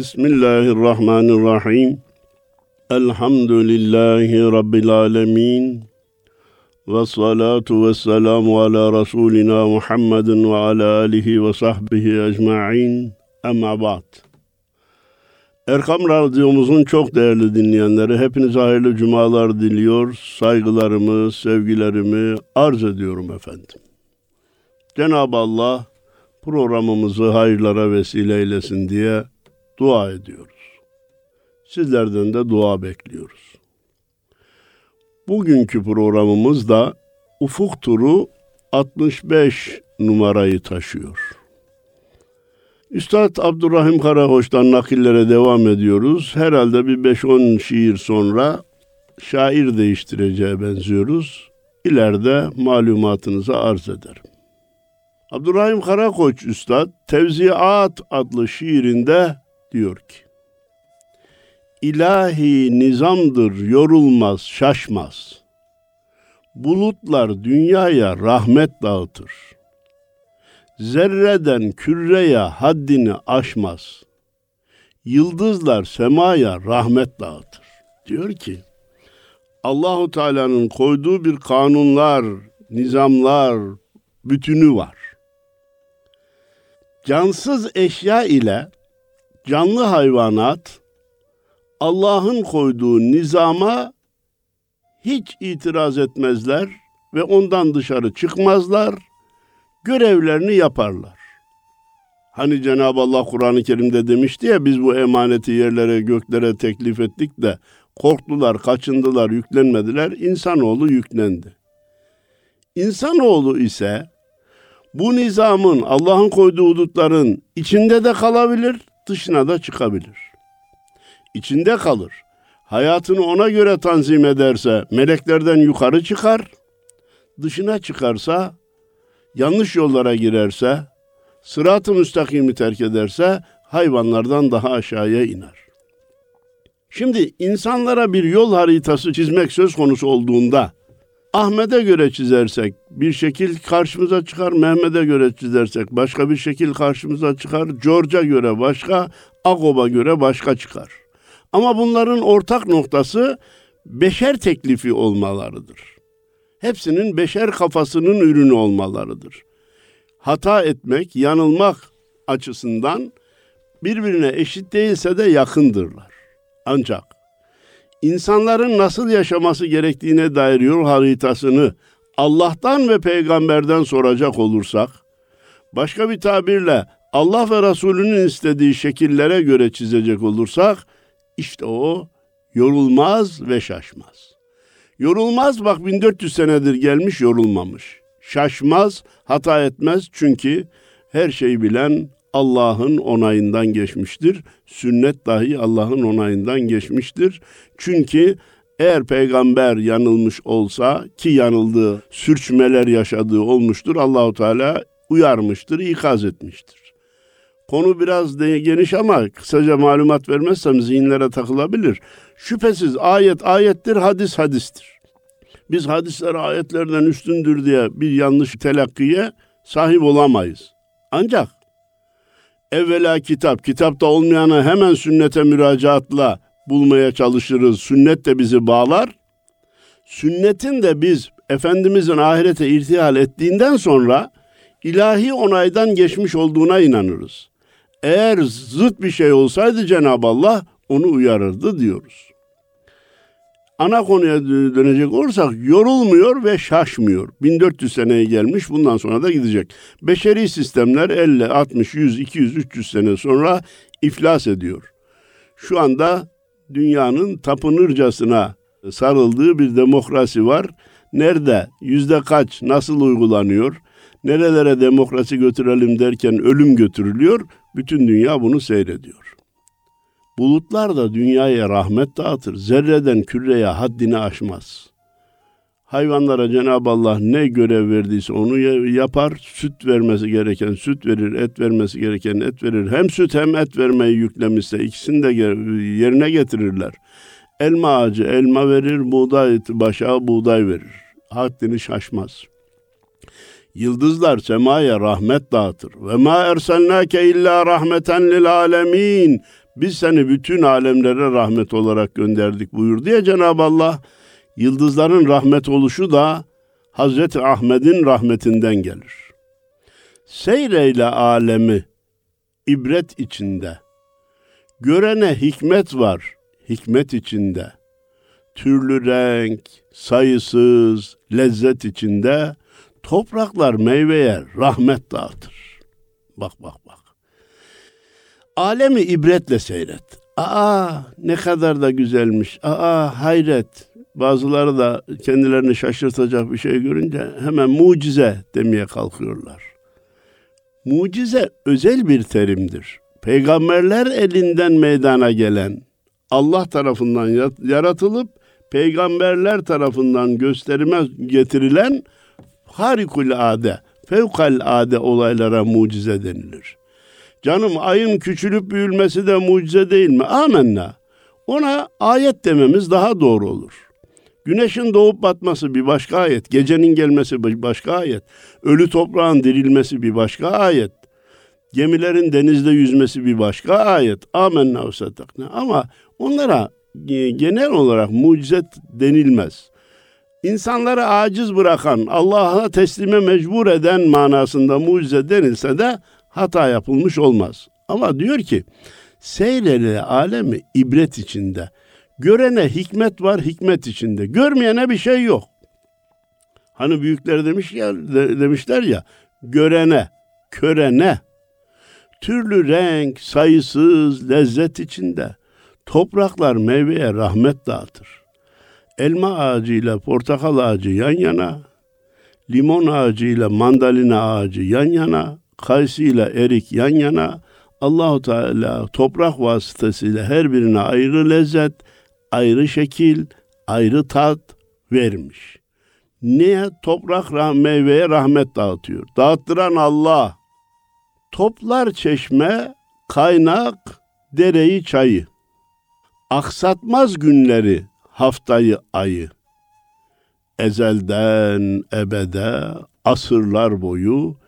Bismillahirrahmanirrahim. Elhamdülillahi Rabbil alemin. Ve salatu ve selamu ala Resulina Muhammedin ve ala alihi ve sahbihi ecma'in. Amma ba'd. Erkam Radyomuzun çok değerli dinleyenleri, hepinize hayırlı cumalar diliyor, saygılarımı, sevgilerimi arz ediyorum efendim. Cenab-ı Allah programımızı hayırlara vesile eylesin diye dua ediyoruz. Sizlerden de dua bekliyoruz. Bugünkü programımız da Ufuk Turu 65 numarayı taşıyor. Üstad Abdurrahim Karakoç'tan nakillere devam ediyoruz. Herhalde bir 5-10 şiir sonra şair değiştireceğe benziyoruz. İleride malumatınıza arz ederim. Abdurrahim Karakoç Üstad Tevziat adlı şiirinde diyor ki İlahi nizamdır yorulmaz şaşmaz. Bulutlar dünyaya rahmet dağıtır. Zerreden küreye haddini aşmaz. Yıldızlar semaya rahmet dağıtır. Diyor ki Allahu Teala'nın koyduğu bir kanunlar, nizamlar bütünü var. Cansız eşya ile canlı hayvanat Allah'ın koyduğu nizama hiç itiraz etmezler ve ondan dışarı çıkmazlar, görevlerini yaparlar. Hani Cenab-ı Allah Kur'an-ı Kerim'de demişti ya biz bu emaneti yerlere göklere teklif ettik de korktular, kaçındılar, yüklenmediler. İnsanoğlu yüklendi. İnsanoğlu ise bu nizamın Allah'ın koyduğu hudutların içinde de kalabilir, dışına da çıkabilir. İçinde kalır. Hayatını ona göre tanzim ederse meleklerden yukarı çıkar. Dışına çıkarsa, yanlış yollara girerse, sırat-ı müstakimi terk ederse hayvanlardan daha aşağıya iner. Şimdi insanlara bir yol haritası çizmek söz konusu olduğunda Ahmet'e göre çizersek bir şekil karşımıza çıkar, Mehmet'e göre çizersek başka bir şekil karşımıza çıkar, George'a göre başka, Agob'a göre başka çıkar. Ama bunların ortak noktası beşer teklifi olmalarıdır. Hepsinin beşer kafasının ürünü olmalarıdır. Hata etmek, yanılmak açısından birbirine eşit değilse de yakındırlar. Ancak insanların nasıl yaşaması gerektiğine dair yol haritasını Allah'tan ve peygamberden soracak olursak, başka bir tabirle Allah ve Resulünün istediği şekillere göre çizecek olursak, işte o yorulmaz ve şaşmaz. Yorulmaz bak 1400 senedir gelmiş yorulmamış. Şaşmaz, hata etmez çünkü her şeyi bilen Allah'ın onayından geçmiştir. Sünnet dahi Allah'ın onayından geçmiştir. Çünkü eğer peygamber yanılmış olsa ki yanıldığı, sürçmeler yaşadığı olmuştur. Allahu Teala uyarmıştır, ikaz etmiştir. Konu biraz de geniş ama kısaca malumat vermezsem zihinlere takılabilir. Şüphesiz ayet ayettir, hadis hadistir. Biz hadisler ayetlerden üstündür diye bir yanlış telakkiye sahip olamayız. Ancak evvela kitap, kitapta olmayanı hemen sünnete müracaatla bulmaya çalışırız. Sünnet de bizi bağlar. Sünnetin de biz Efendimizin ahirete irtihal ettiğinden sonra ilahi onaydan geçmiş olduğuna inanırız. Eğer zıt bir şey olsaydı Cenab-ı Allah onu uyarırdı diyoruz. Ana konuya dönecek olursak yorulmuyor ve şaşmıyor. 1400 seneye gelmiş bundan sonra da gidecek. Beşeri sistemler 50, 60, 100, 200, 300 sene sonra iflas ediyor. Şu anda dünyanın tapınırcasına sarıldığı bir demokrasi var. Nerede, yüzde kaç, nasıl uygulanıyor, nerelere demokrasi götürelim derken ölüm götürülüyor, bütün dünya bunu seyrediyor. Bulutlar da dünyaya rahmet dağıtır. Zerreden küreye haddini aşmaz. Hayvanlara Cenab-ı Allah ne görev verdiyse onu yapar. Süt vermesi gereken süt verir, et vermesi gereken et verir. Hem süt hem et vermeyi yüklemişse ikisini de yerine getirirler. Elma ağacı elma verir, buğday başa buğday verir. Haddini şaşmaz. Yıldızlar semaya rahmet dağıtır. Ve ma erselnake illa rahmeten lil alemin. Biz seni bütün alemlere rahmet olarak gönderdik buyurdu ya Cenab-ı Allah. Yıldızların rahmet oluşu da Hazreti Ahmet'in rahmetinden gelir. Seyreyle alemi ibret içinde. Görene hikmet var, hikmet içinde. Türlü renk, sayısız, lezzet içinde topraklar meyveye rahmet dağıtır. Bak bak bak. Alemi ibretle seyret. Aa ne kadar da güzelmiş. Aa hayret. Bazıları da kendilerini şaşırtacak bir şey görünce hemen mucize demeye kalkıyorlar. Mucize özel bir terimdir. Peygamberler elinden meydana gelen, Allah tarafından yaratılıp peygamberler tarafından gösterime getirilen harikulade, fevkalade olaylara mucize denilir. Canım ayın küçülüp büyülmesi de mucize değil mi? Amenna. Ona ayet dememiz daha doğru olur. Güneşin doğup batması bir başka ayet, gecenin gelmesi bir başka ayet, ölü toprağın dirilmesi bir başka ayet, gemilerin denizde yüzmesi bir başka ayet. Amenna ve Ama onlara genel olarak mucize denilmez. İnsanları aciz bırakan, Allah'a teslime mecbur eden manasında mucize denilse de hata yapılmış olmaz. Ama diyor ki seyrele alemi ibret içinde. Görene hikmet var hikmet içinde. Görmeyene bir şey yok. Hani büyükler demiş ya de, demişler ya görene, körene türlü renk, sayısız lezzet içinde. Topraklar meyveye rahmet dağıtır. Elma ağacıyla portakal ağacı yan yana, limon ağacıyla mandalina ağacı yan yana, kayısı ile erik yan yana Allahu Teala toprak vasıtasıyla her birine ayrı lezzet, ayrı şekil, ayrı tat vermiş. Niye? Toprak meyveye rahmet dağıtıyor. Dağıttıran Allah. Toplar çeşme, kaynak, dereyi, çayı. Aksatmaz günleri, haftayı, ayı. Ezelden ebede, asırlar boyu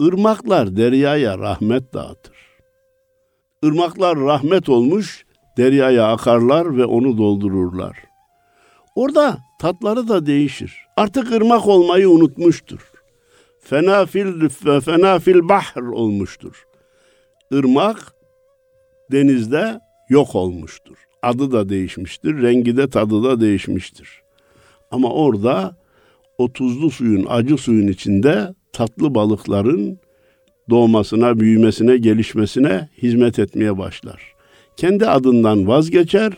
Irmaklar deryaya rahmet dağıtır. Irmaklar rahmet olmuş, deryaya akarlar ve onu doldururlar. Orada tatları da değişir. Artık ırmak olmayı unutmuştur. Fenafil fenafil bahr olmuştur. Irmak denizde yok olmuştur. Adı da değişmiştir, rengi de tadı da değişmiştir. Ama orada o tuzlu suyun, acı suyun içinde tatlı balıkların doğmasına, büyümesine, gelişmesine hizmet etmeye başlar. Kendi adından vazgeçer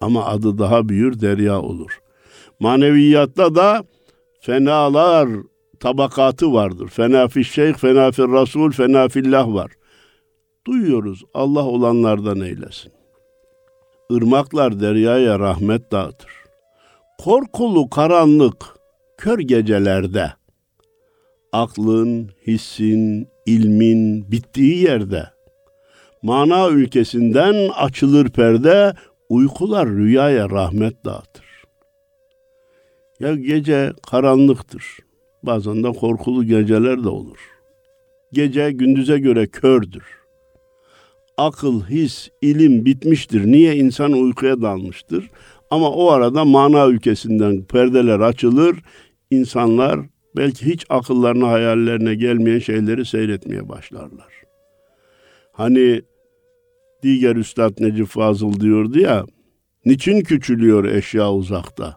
ama adı daha büyür derya olur. Maneviyatta da fenalar tabakatı vardır. Fena fi şeyh, fena fi rasul, fena fillah var. Duyuyoruz Allah olanlardan eylesin. Irmaklar deryaya rahmet dağıtır. Korkulu karanlık, kör gecelerde.'' Aklın, hissin, ilmin bittiği yerde. Mana ülkesinden açılır perde, uykular rüyaya rahmet dağıtır. Ya gece karanlıktır. Bazen de korkulu geceler de olur. Gece gündüze göre kördür. Akıl, his, ilim bitmiştir. Niye insan uykuya dalmıştır? Ama o arada mana ülkesinden perdeler açılır, insanlar belki hiç akıllarına hayallerine gelmeyen şeyleri seyretmeye başlarlar. Hani diğer Üstad Necip Fazıl diyordu ya, niçin küçülüyor eşya uzakta?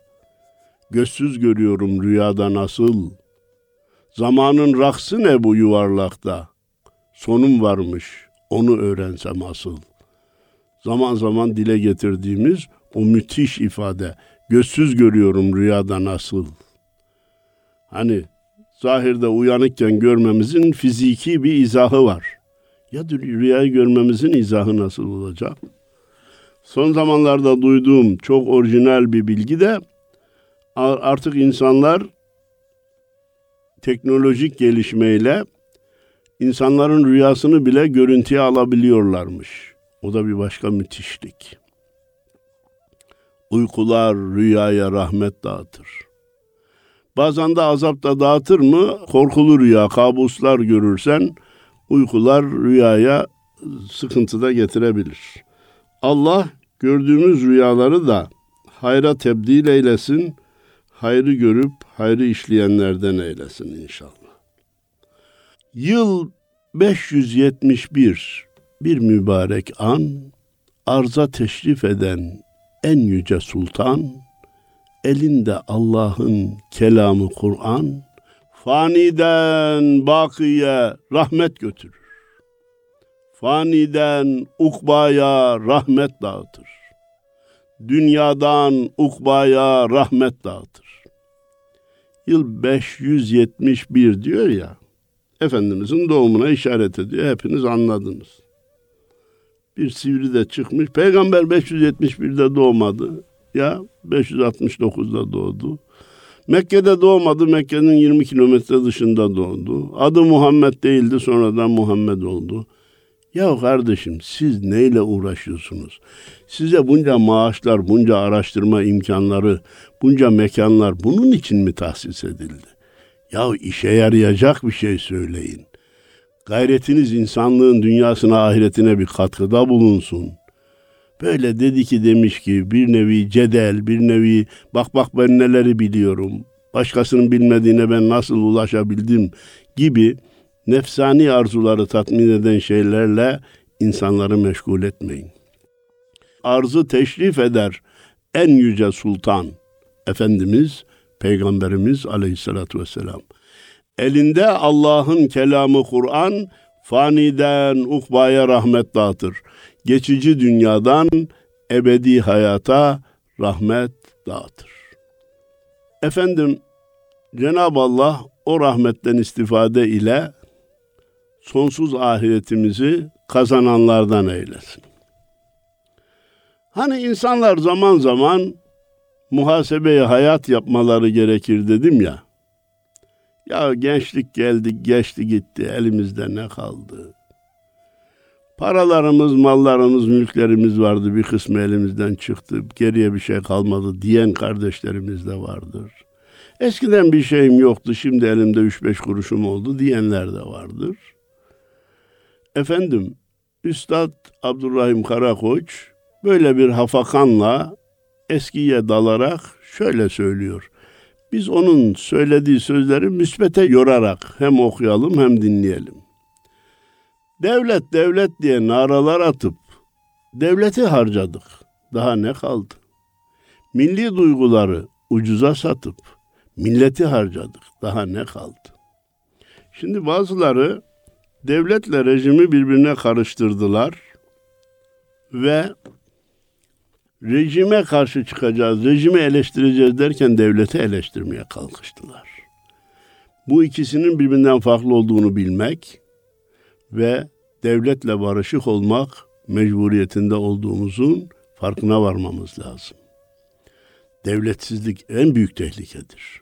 Gözsüz görüyorum rüyada nasıl? Zamanın raksı ne bu yuvarlakta? Sonum varmış, onu öğrensem asıl. Zaman zaman dile getirdiğimiz o müthiş ifade, gözsüz görüyorum rüyada nasıl?'' Hani zahirde uyanıkken görmemizin fiziki bir izahı var. Ya rüyayı görmemizin izahı nasıl olacak? Son zamanlarda duyduğum çok orijinal bir bilgi de artık insanlar teknolojik gelişmeyle insanların rüyasını bile görüntüye alabiliyorlarmış. O da bir başka müthişlik. Uykular rüyaya rahmet dağıtır. Bazen de azap da dağıtır mı? Korkulu rüya, kabuslar görürsen uykular rüyaya sıkıntı da getirebilir. Allah gördüğümüz rüyaları da hayra tebdil eylesin, hayrı görüp hayrı işleyenlerden eylesin inşallah. Yıl 571 bir mübarek an, arza teşrif eden en yüce sultan, elinde Allah'ın kelamı Kur'an, faniden bakiye rahmet götürür. Faniden ukbaya rahmet dağıtır. Dünyadan ukbaya rahmet dağıtır. Yıl 571 diyor ya, Efendimizin doğumuna işaret ediyor. Hepiniz anladınız. Bir sivri de çıkmış. Peygamber 571'de doğmadı. Ya 569'da doğdu. Mekke'de doğmadı. Mekke'nin 20 kilometre dışında doğdu. Adı Muhammed değildi. Sonradan Muhammed oldu. Ya kardeşim siz neyle uğraşıyorsunuz? Size bunca maaşlar, bunca araştırma imkanları, bunca mekanlar bunun için mi tahsis edildi? Ya işe yarayacak bir şey söyleyin. Gayretiniz insanlığın dünyasına, ahiretine bir katkıda bulunsun. Böyle dedi ki demiş ki bir nevi cedel, bir nevi bak bak ben neleri biliyorum. Başkasının bilmediğine ben nasıl ulaşabildim gibi nefsani arzuları tatmin eden şeylerle insanları meşgul etmeyin. Arzı teşrif eder en yüce sultan Efendimiz Peygamberimiz aleyhissalatü vesselam. Elinde Allah'ın kelamı Kur'an faniden ukbaya rahmet dağıtır. Geçici dünyadan ebedi hayata rahmet dağıtır. Efendim Cenab-ı Allah o rahmetten istifade ile sonsuz ahiretimizi kazananlardan eylesin. Hani insanlar zaman zaman muhasebeye hayat yapmaları gerekir dedim ya. Ya gençlik geldi, geçti gitti, elimizde ne kaldı? Paralarımız, mallarımız, mülklerimiz vardı, bir kısmı elimizden çıktı, geriye bir şey kalmadı diyen kardeşlerimiz de vardır. Eskiden bir şeyim yoktu, şimdi elimde üç beş kuruşum oldu diyenler de vardır. Efendim, Üstad Abdurrahim Karakoç böyle bir hafakanla eskiye dalarak şöyle söylüyor. Biz onun söylediği sözleri müsbete yorarak hem okuyalım hem dinleyelim. Devlet devlet diye naralar atıp devleti harcadık. Daha ne kaldı? Milli duyguları ucuza satıp milleti harcadık. Daha ne kaldı? Şimdi bazıları devletle rejimi birbirine karıştırdılar ve rejime karşı çıkacağız, rejimi eleştireceğiz derken devleti eleştirmeye kalkıştılar. Bu ikisinin birbirinden farklı olduğunu bilmek ve devletle barışık olmak mecburiyetinde olduğumuzun farkına varmamız lazım. Devletsizlik en büyük tehlikedir.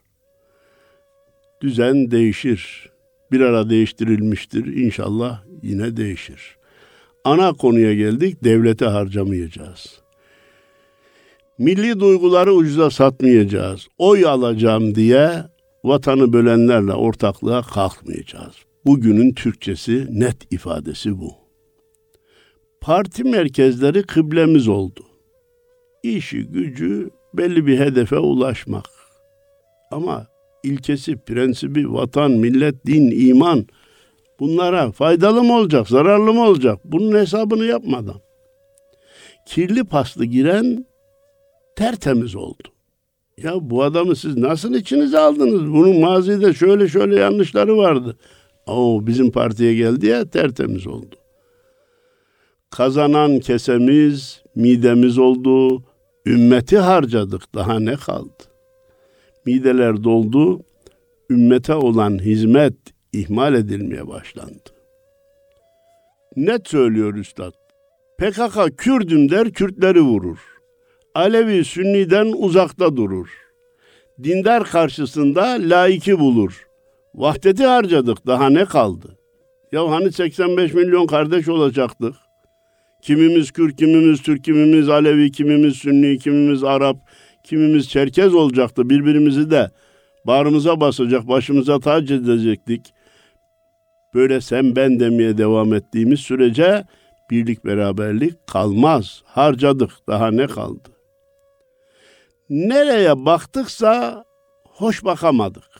Düzen değişir. Bir ara değiştirilmiştir. İnşallah yine değişir. Ana konuya geldik. Devlete harcamayacağız. Milli duyguları ucuza satmayacağız. Oy alacağım diye vatanı bölenlerle ortaklığa kalkmayacağız. Bugünün Türkçesi net ifadesi bu. Parti merkezleri kıblemiz oldu. İşi gücü belli bir hedefe ulaşmak. Ama ilkesi, prensibi, vatan, millet, din, iman bunlara faydalı mı olacak, zararlı mı olacak? Bunun hesabını yapmadan. Kirli paslı giren tertemiz oldu. Ya bu adamı siz nasıl içinize aldınız? Bunun mazide şöyle şöyle yanlışları vardı. O bizim partiye geldi ya tertemiz oldu. Kazanan kesemiz, midemiz oldu. Ümmeti harcadık. Daha ne kaldı? Mideler doldu. Ümmete olan hizmet ihmal edilmeye başlandı. Net söylüyor üstad. PKK Kürdüm der, Kürtleri vurur. Alevi Sünni'den uzakta durur. Dindar karşısında laiki bulur. Vahdeti harcadık daha ne kaldı? Ya hani 85 milyon kardeş olacaktık. Kimimiz Kürt, kimimiz Türk, kimimiz Alevi, kimimiz Sünni, kimimiz Arap, kimimiz Çerkez olacaktı. Birbirimizi de bağrımıza basacak, başımıza tac edecektik. Böyle sen ben demeye devam ettiğimiz sürece birlik beraberlik kalmaz. Harcadık daha ne kaldı? Nereye baktıksa hoş bakamadık.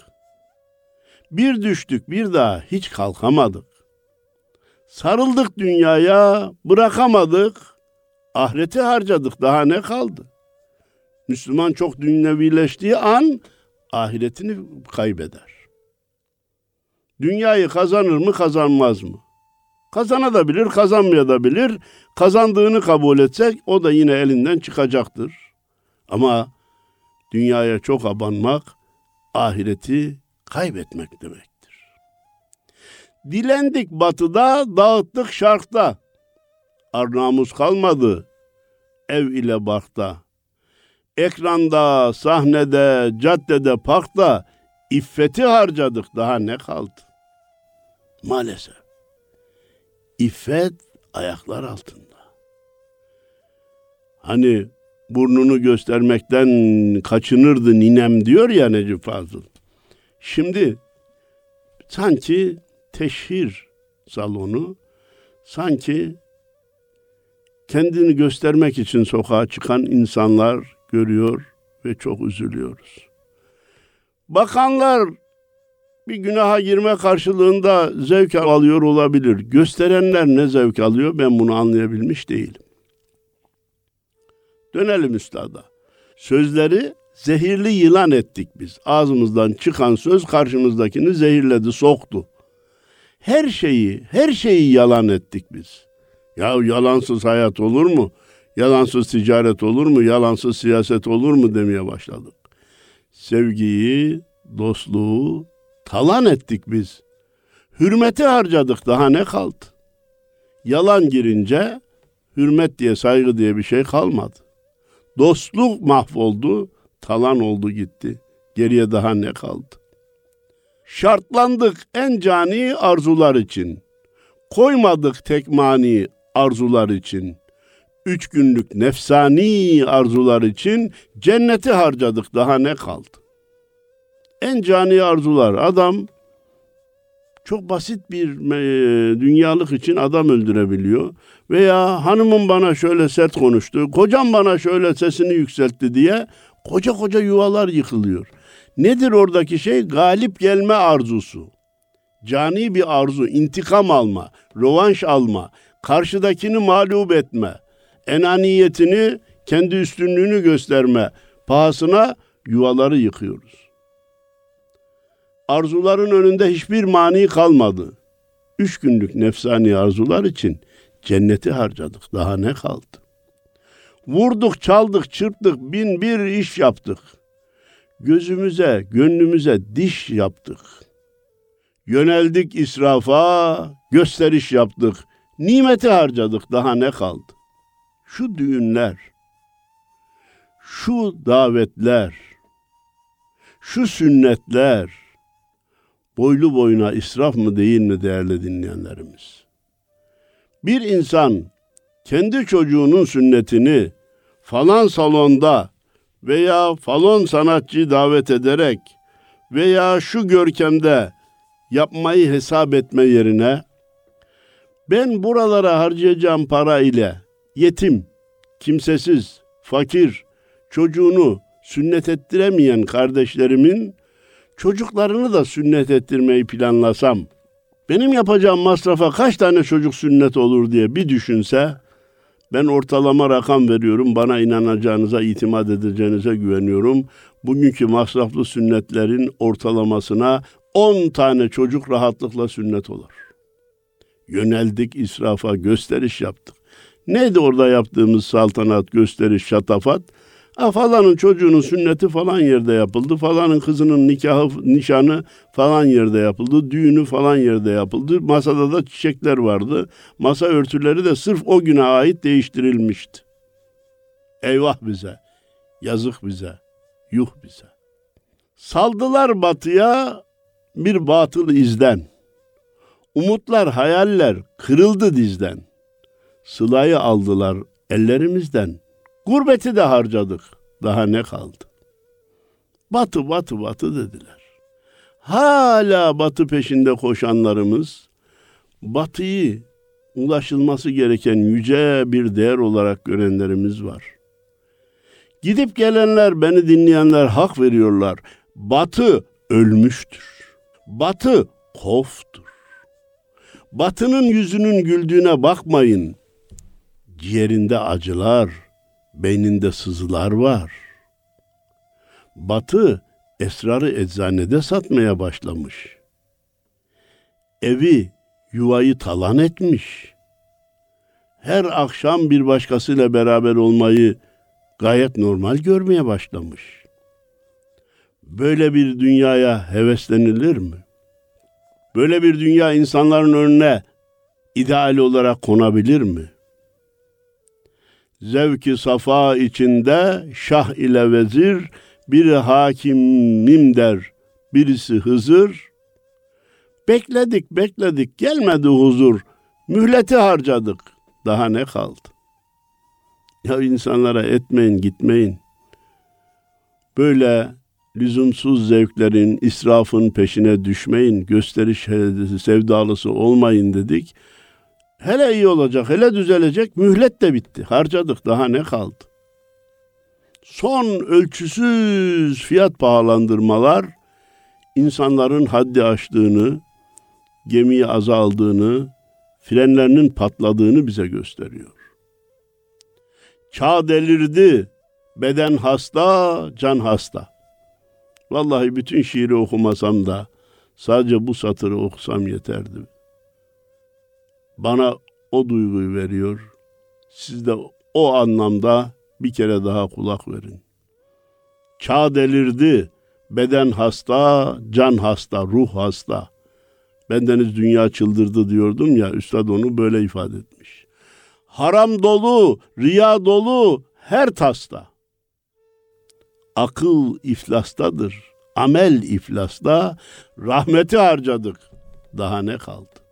Bir düştük bir daha hiç kalkamadık. Sarıldık dünyaya bırakamadık. Ahireti harcadık daha ne kaldı? Müslüman çok dünyevileştiği an ahiretini kaybeder. Dünyayı kazanır mı kazanmaz mı? Kazanabilir, kazanmayabilir. Kazandığını kabul etsek o da yine elinden çıkacaktır. Ama dünyaya çok abanmak ahireti kaybetmek demektir. Dilendik batıda, dağıttık şarkta. Arnamuz kalmadı ev ile barkta. Ekranda, sahnede, caddede, parkta iffeti harcadık daha ne kaldı? Maalesef. İffet ayaklar altında. Hani burnunu göstermekten kaçınırdı ninem diyor ya Necip Fazıl. Şimdi sanki teşhir salonu, sanki kendini göstermek için sokağa çıkan insanlar görüyor ve çok üzülüyoruz. Bakanlar bir günaha girme karşılığında zevk alıyor olabilir. Gösterenler ne zevk alıyor ben bunu anlayabilmiş değilim. Dönelim üstada. Sözleri zehirli yılan ettik biz. Ağzımızdan çıkan söz karşımızdakini zehirledi, soktu. Her şeyi, her şeyi yalan ettik biz. Ya yalansız hayat olur mu? Yalansız ticaret olur mu? Yalansız siyaset olur mu demeye başladık. Sevgiyi, dostluğu talan ettik biz. Hürmeti harcadık daha ne kaldı? Yalan girince hürmet diye saygı diye bir şey kalmadı. Dostluk mahvoldu, talan oldu gitti. Geriye daha ne kaldı? Şartlandık en cani arzular için. Koymadık tek mani arzular için. Üç günlük nefsani arzular için cenneti harcadık daha ne kaldı? En cani arzular adam çok basit bir e, dünyalık için adam öldürebiliyor. Veya hanımım bana şöyle sert konuştu, kocam bana şöyle sesini yükseltti diye koca koca yuvalar yıkılıyor. Nedir oradaki şey? Galip gelme arzusu. Cani bir arzu, intikam alma, rovanş alma, karşıdakini mağlup etme, enaniyetini, kendi üstünlüğünü gösterme pahasına yuvaları yıkıyoruz. Arzuların önünde hiçbir mani kalmadı. Üç günlük nefsani arzular için cenneti harcadık. Daha ne kaldı? Vurduk, çaldık, çırptık, bin bir iş yaptık. Gözümüze, gönlümüze diş yaptık. Yöneldik israfa, gösteriş yaptık. Nimeti harcadık. Daha ne kaldı? Şu düğünler, şu davetler, şu sünnetler, boylu boyuna israf mı değil mi değerli dinleyenlerimiz? Bir insan kendi çocuğunun sünnetini falan salonda veya falon sanatçı davet ederek veya şu görkemde yapmayı hesap etme yerine ben buralara harcayacağım para ile yetim, kimsesiz, fakir, çocuğunu sünnet ettiremeyen kardeşlerimin çocuklarını da sünnet ettirmeyi planlasam, benim yapacağım masrafa kaç tane çocuk sünnet olur diye bir düşünse, ben ortalama rakam veriyorum. Bana inanacağınıza, itimat edeceğinize güveniyorum. Bugünkü masraflı sünnetlerin ortalamasına 10 tane çocuk rahatlıkla sünnet olur. Yöneldik israfa, gösteriş yaptık. Neydi orada yaptığımız saltanat, gösteriş, şatafat? Ha, falanın çocuğunun sünneti falan yerde yapıldı. Falanın kızının nikahı, nişanı falan yerde yapıldı. Düğünü falan yerde yapıldı. Masada da çiçekler vardı. Masa örtüleri de sırf o güne ait değiştirilmişti. Eyvah bize. Yazık bize. Yuh bize. Saldılar batıya bir batıl izden. Umutlar, hayaller kırıldı dizden. Sılayı aldılar ellerimizden. Gurbeti de harcadık. Daha ne kaldı? Batı, batı, batı dediler. Hala batı peşinde koşanlarımız batıyı ulaşılması gereken yüce bir değer olarak görenlerimiz var. Gidip gelenler, beni dinleyenler hak veriyorlar. Batı ölmüştür. Batı koftur. Batının yüzünün güldüğüne bakmayın. Ciğerinde acılar, beyninde sızılar var. Batı esrarı eczanede satmaya başlamış. Evi, yuvayı talan etmiş. Her akşam bir başkasıyla beraber olmayı gayet normal görmeye başlamış. Böyle bir dünyaya heveslenilir mi? Böyle bir dünya insanların önüne ideal olarak konabilir mi? Zevki safa içinde şah ile vezir, biri hakimim der, birisi Hızır. Bekledik, bekledik, gelmedi huzur. Mühleti harcadık. Daha ne kaldı? Ya insanlara etmeyin, gitmeyin. Böyle lüzumsuz zevklerin, israfın peşine düşmeyin, gösteriş sevdalısı olmayın dedik. Hele iyi olacak, hele düzelecek, mühlet de bitti. Harcadık, daha ne kaldı? Son ölçüsüz fiyat pahalandırmalar insanların haddi aştığını, gemiyi azaldığını, frenlerinin patladığını bize gösteriyor. Çağ delirdi, beden hasta, can hasta. Vallahi bütün şiiri okumasam da sadece bu satırı okusam yeterdi. Bana o duyguyu veriyor. Siz de o anlamda bir kere daha kulak verin. Çağ delirdi, beden hasta, can hasta, ruh hasta. Bendeniz dünya çıldırdı diyordum ya, Üstad onu böyle ifade etmiş. Haram dolu, riya dolu her tasta. Akıl iflastadır, amel iflasta, rahmeti harcadık. Daha ne kaldı?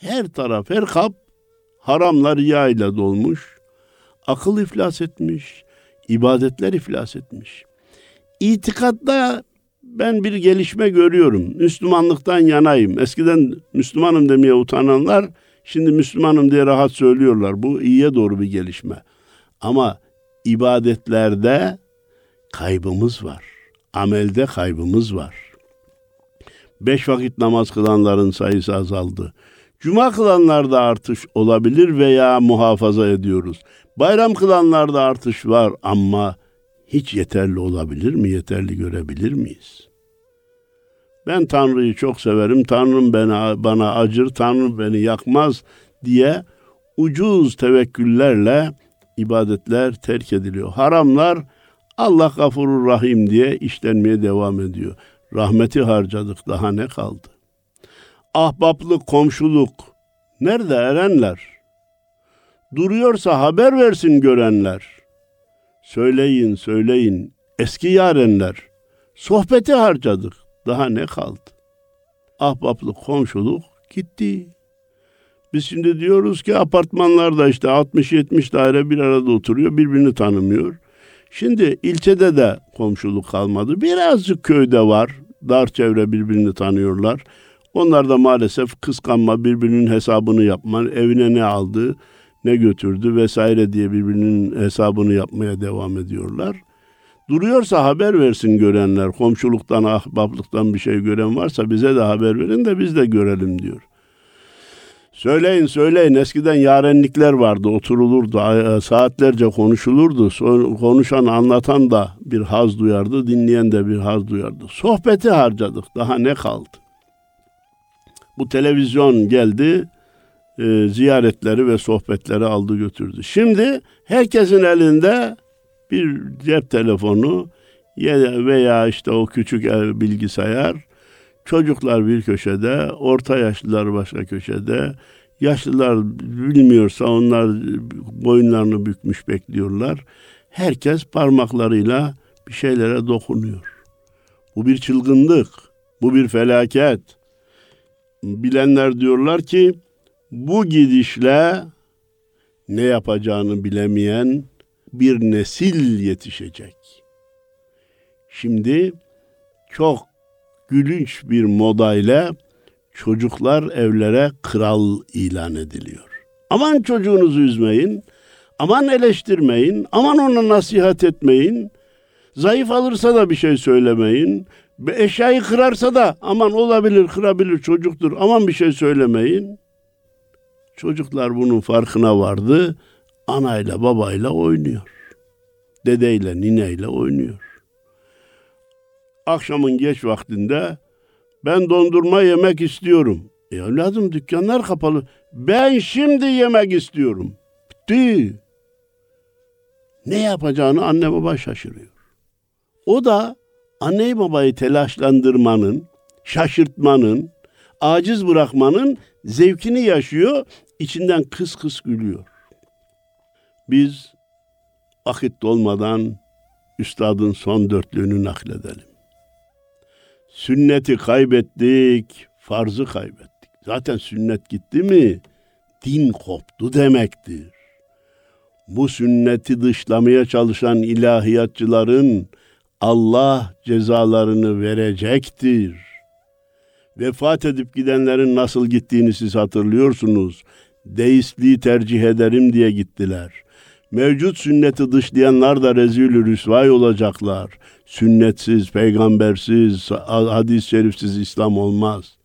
Her taraf, her kap haramlar ile dolmuş. Akıl iflas etmiş, ibadetler iflas etmiş. İtikatta ben bir gelişme görüyorum. Müslümanlıktan yanayım. Eskiden Müslümanım demeye utananlar şimdi Müslümanım diye rahat söylüyorlar. Bu iyiye doğru bir gelişme. Ama ibadetlerde kaybımız var. Amelde kaybımız var. Beş vakit namaz kılanların sayısı azaldı. Cuma kılanlarda artış olabilir veya muhafaza ediyoruz. Bayram kılanlarda artış var ama hiç yeterli olabilir mi? Yeterli görebilir miyiz? Ben Tanrı'yı çok severim. Tanrım bana, bana acır, Tanrım beni yakmaz diye ucuz tevekküllerle ibadetler terk ediliyor. Haramlar Allah gafurur rahim diye işlenmeye devam ediyor. Rahmeti harcadık daha ne kaldı? Ahbaplık, komşuluk nerede erenler? Duruyorsa haber versin görenler. Söyleyin, söyleyin eski yarenler. Sohbeti harcadık. Daha ne kaldı? Ahbaplık, komşuluk gitti. Biz şimdi diyoruz ki apartmanlarda işte 60-70 daire bir arada oturuyor, birbirini tanımıyor. Şimdi ilçede de komşuluk kalmadı. Birazcık köyde var. Dar çevre birbirini tanıyorlar. Onlar da maalesef kıskanma, birbirinin hesabını yapma, evine ne aldı, ne götürdü vesaire diye birbirinin hesabını yapmaya devam ediyorlar. Duruyorsa haber versin görenler. Komşuluktan, ahbaplıktan bir şey gören varsa bize de haber verin de biz de görelim diyor. Söyleyin söyleyin eskiden yarenlikler vardı oturulurdu saatlerce konuşulurdu konuşan anlatan da bir haz duyardı dinleyen de bir haz duyardı sohbeti harcadık daha ne kaldı bu televizyon geldi e, ziyaretleri ve sohbetleri aldı götürdü şimdi herkesin elinde bir cep telefonu veya işte o küçük bilgisayar Çocuklar bir köşede, orta yaşlılar başka köşede. Yaşlılar bilmiyorsa onlar boyunlarını bükmüş bekliyorlar. Herkes parmaklarıyla bir şeylere dokunuyor. Bu bir çılgınlık, bu bir felaket. Bilenler diyorlar ki bu gidişle ne yapacağını bilemeyen bir nesil yetişecek. Şimdi çok gülünç bir modayla çocuklar evlere kral ilan ediliyor. Aman çocuğunuzu üzmeyin, aman eleştirmeyin, aman ona nasihat etmeyin. Zayıf alırsa da bir şey söylemeyin. Eşyayı kırarsa da aman olabilir, kırabilir çocuktur. Aman bir şey söylemeyin. Çocuklar bunun farkına vardı. Anayla babayla oynuyor. Dedeyle nineyle oynuyor. Akşamın geç vaktinde ben dondurma yemek istiyorum. E evladım dükkanlar kapalı. Ben şimdi yemek istiyorum. Bitti. Ne yapacağını anne baba şaşırıyor. O da anneyi babayı telaşlandırmanın, şaşırtmanın, aciz bırakmanın zevkini yaşıyor, içinden kıs kıs gülüyor. Biz vakit dolmadan üstadın son dörtlüğünü nakledelim. Sünneti kaybettik, farzı kaybettik. Zaten sünnet gitti mi din koptu demektir. Bu sünneti dışlamaya çalışan ilahiyatçıların Allah cezalarını verecektir. Vefat edip gidenlerin nasıl gittiğini siz hatırlıyorsunuz. Deistliği tercih ederim diye gittiler. Mevcut sünneti dışlayanlar da rezil rüsvay olacaklar. Sünnetsiz, peygambersiz, hadis-i şerifsiz İslam olmaz.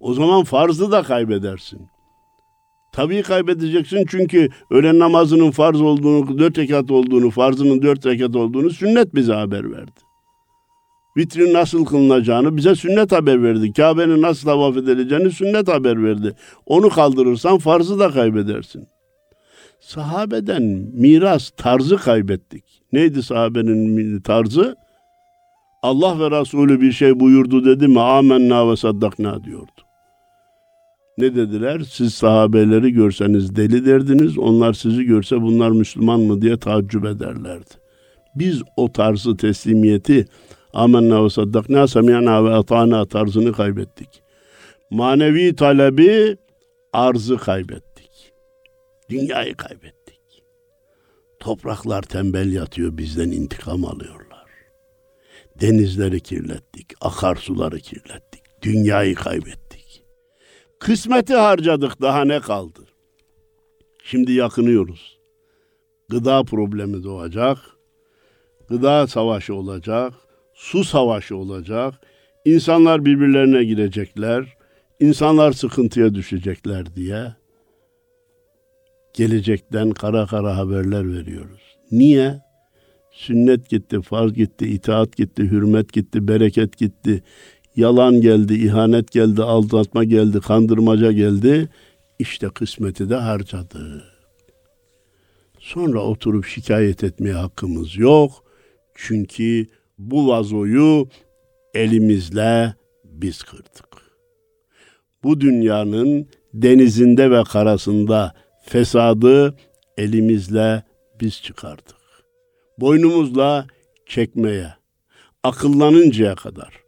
O zaman farzı da kaybedersin. Tabii kaybedeceksin çünkü öğlen namazının farz olduğunu, dört rekat olduğunu, farzının dört rekat olduğunu sünnet bize haber verdi. Vitrin nasıl kılınacağını bize sünnet haber verdi. Kabe'nin nasıl tavaf edileceğini sünnet haber verdi. Onu kaldırırsan farzı da kaybedersin. Sahabeden miras tarzı kaybettik. Neydi sahabenin tarzı? Allah ve Resulü bir şey buyurdu dedi mi amenna ve saddakna diyordu. Ne dediler? Siz sahabeleri görseniz deli derdiniz, onlar sizi görse bunlar Müslüman mı diye taaccüp ederlerdi. Biz o tarzı teslimiyeti amenna ve saddakna semiyana ve atana tarzını kaybettik. Manevi talebi arzı kaybettik. Dünyayı kaybettik. Topraklar tembel yatıyor bizden intikam alıyorlar. Denizleri kirlettik, akarsuları kirlettik, dünyayı kaybettik. Kısmeti harcadık, daha ne kaldı? Şimdi yakınıyoruz. Gıda problemi doğacak, gıda savaşı olacak, su savaşı olacak, insanlar birbirlerine girecekler, insanlar sıkıntıya düşecekler diye gelecekten kara kara haberler veriyoruz. Niye? Sünnet gitti, farz gitti, itaat gitti, hürmet gitti, bereket gitti. Yalan geldi, ihanet geldi, aldatma geldi, kandırmaca geldi. İşte kısmeti de harcadı. Sonra oturup şikayet etmeye hakkımız yok. Çünkü bu vazoyu elimizle biz kırdık. Bu dünyanın denizinde ve karasında fesadı elimizle biz çıkardık boynumuzla çekmeye, akıllanıncaya kadar,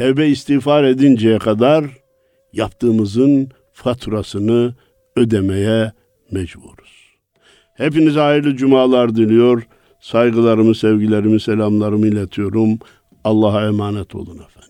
tevbe istiğfar edinceye kadar yaptığımızın faturasını ödemeye mecburuz. Hepinize hayırlı cumalar diliyor. Saygılarımı, sevgilerimi, selamlarımı iletiyorum. Allah'a emanet olun efendim.